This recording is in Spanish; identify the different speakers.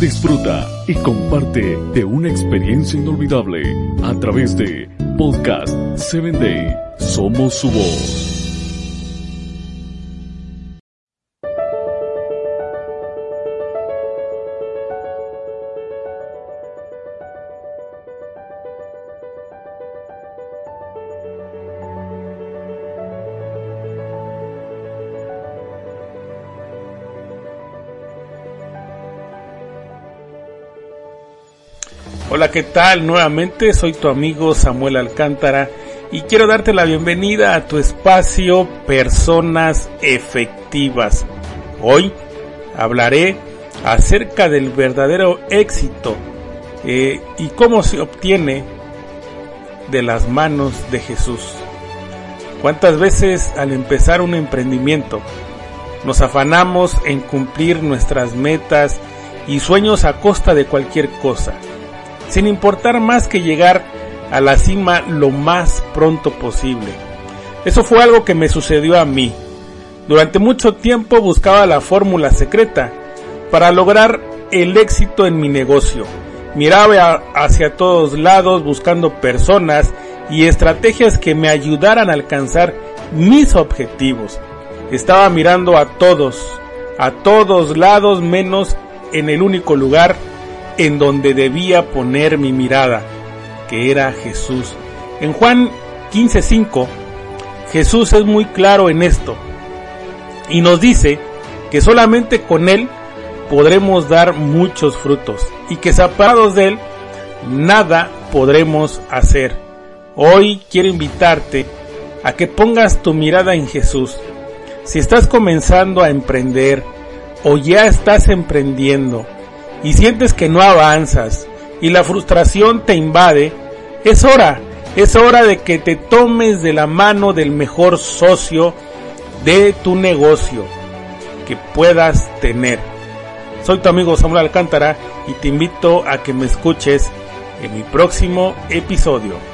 Speaker 1: Disfruta y comparte de una experiencia inolvidable a través de Podcast 7 Day. Somos su voz.
Speaker 2: Hola, ¿qué tal? Nuevamente soy tu amigo Samuel Alcántara y quiero darte la bienvenida a tu espacio Personas Efectivas. Hoy hablaré acerca del verdadero éxito eh, y cómo se obtiene de las manos de Jesús. ¿Cuántas veces al empezar un emprendimiento nos afanamos en cumplir nuestras metas y sueños a costa de cualquier cosa? Sin importar más que llegar a la cima lo más pronto posible. Eso fue algo que me sucedió a mí. Durante mucho tiempo buscaba la fórmula secreta para lograr el éxito en mi negocio. Miraba hacia todos lados buscando personas y estrategias que me ayudaran a alcanzar mis objetivos. Estaba mirando a todos, a todos lados menos en el único lugar en donde debía poner mi mirada, que era Jesús. En Juan 15:5, Jesús es muy claro en esto y nos dice que solamente con Él podremos dar muchos frutos y que separados de Él nada podremos hacer. Hoy quiero invitarte a que pongas tu mirada en Jesús. Si estás comenzando a emprender o ya estás emprendiendo, y sientes que no avanzas y la frustración te invade, es hora, es hora de que te tomes de la mano del mejor socio de tu negocio que puedas tener. Soy tu amigo Samuel Alcántara y te invito a que me escuches en mi próximo episodio.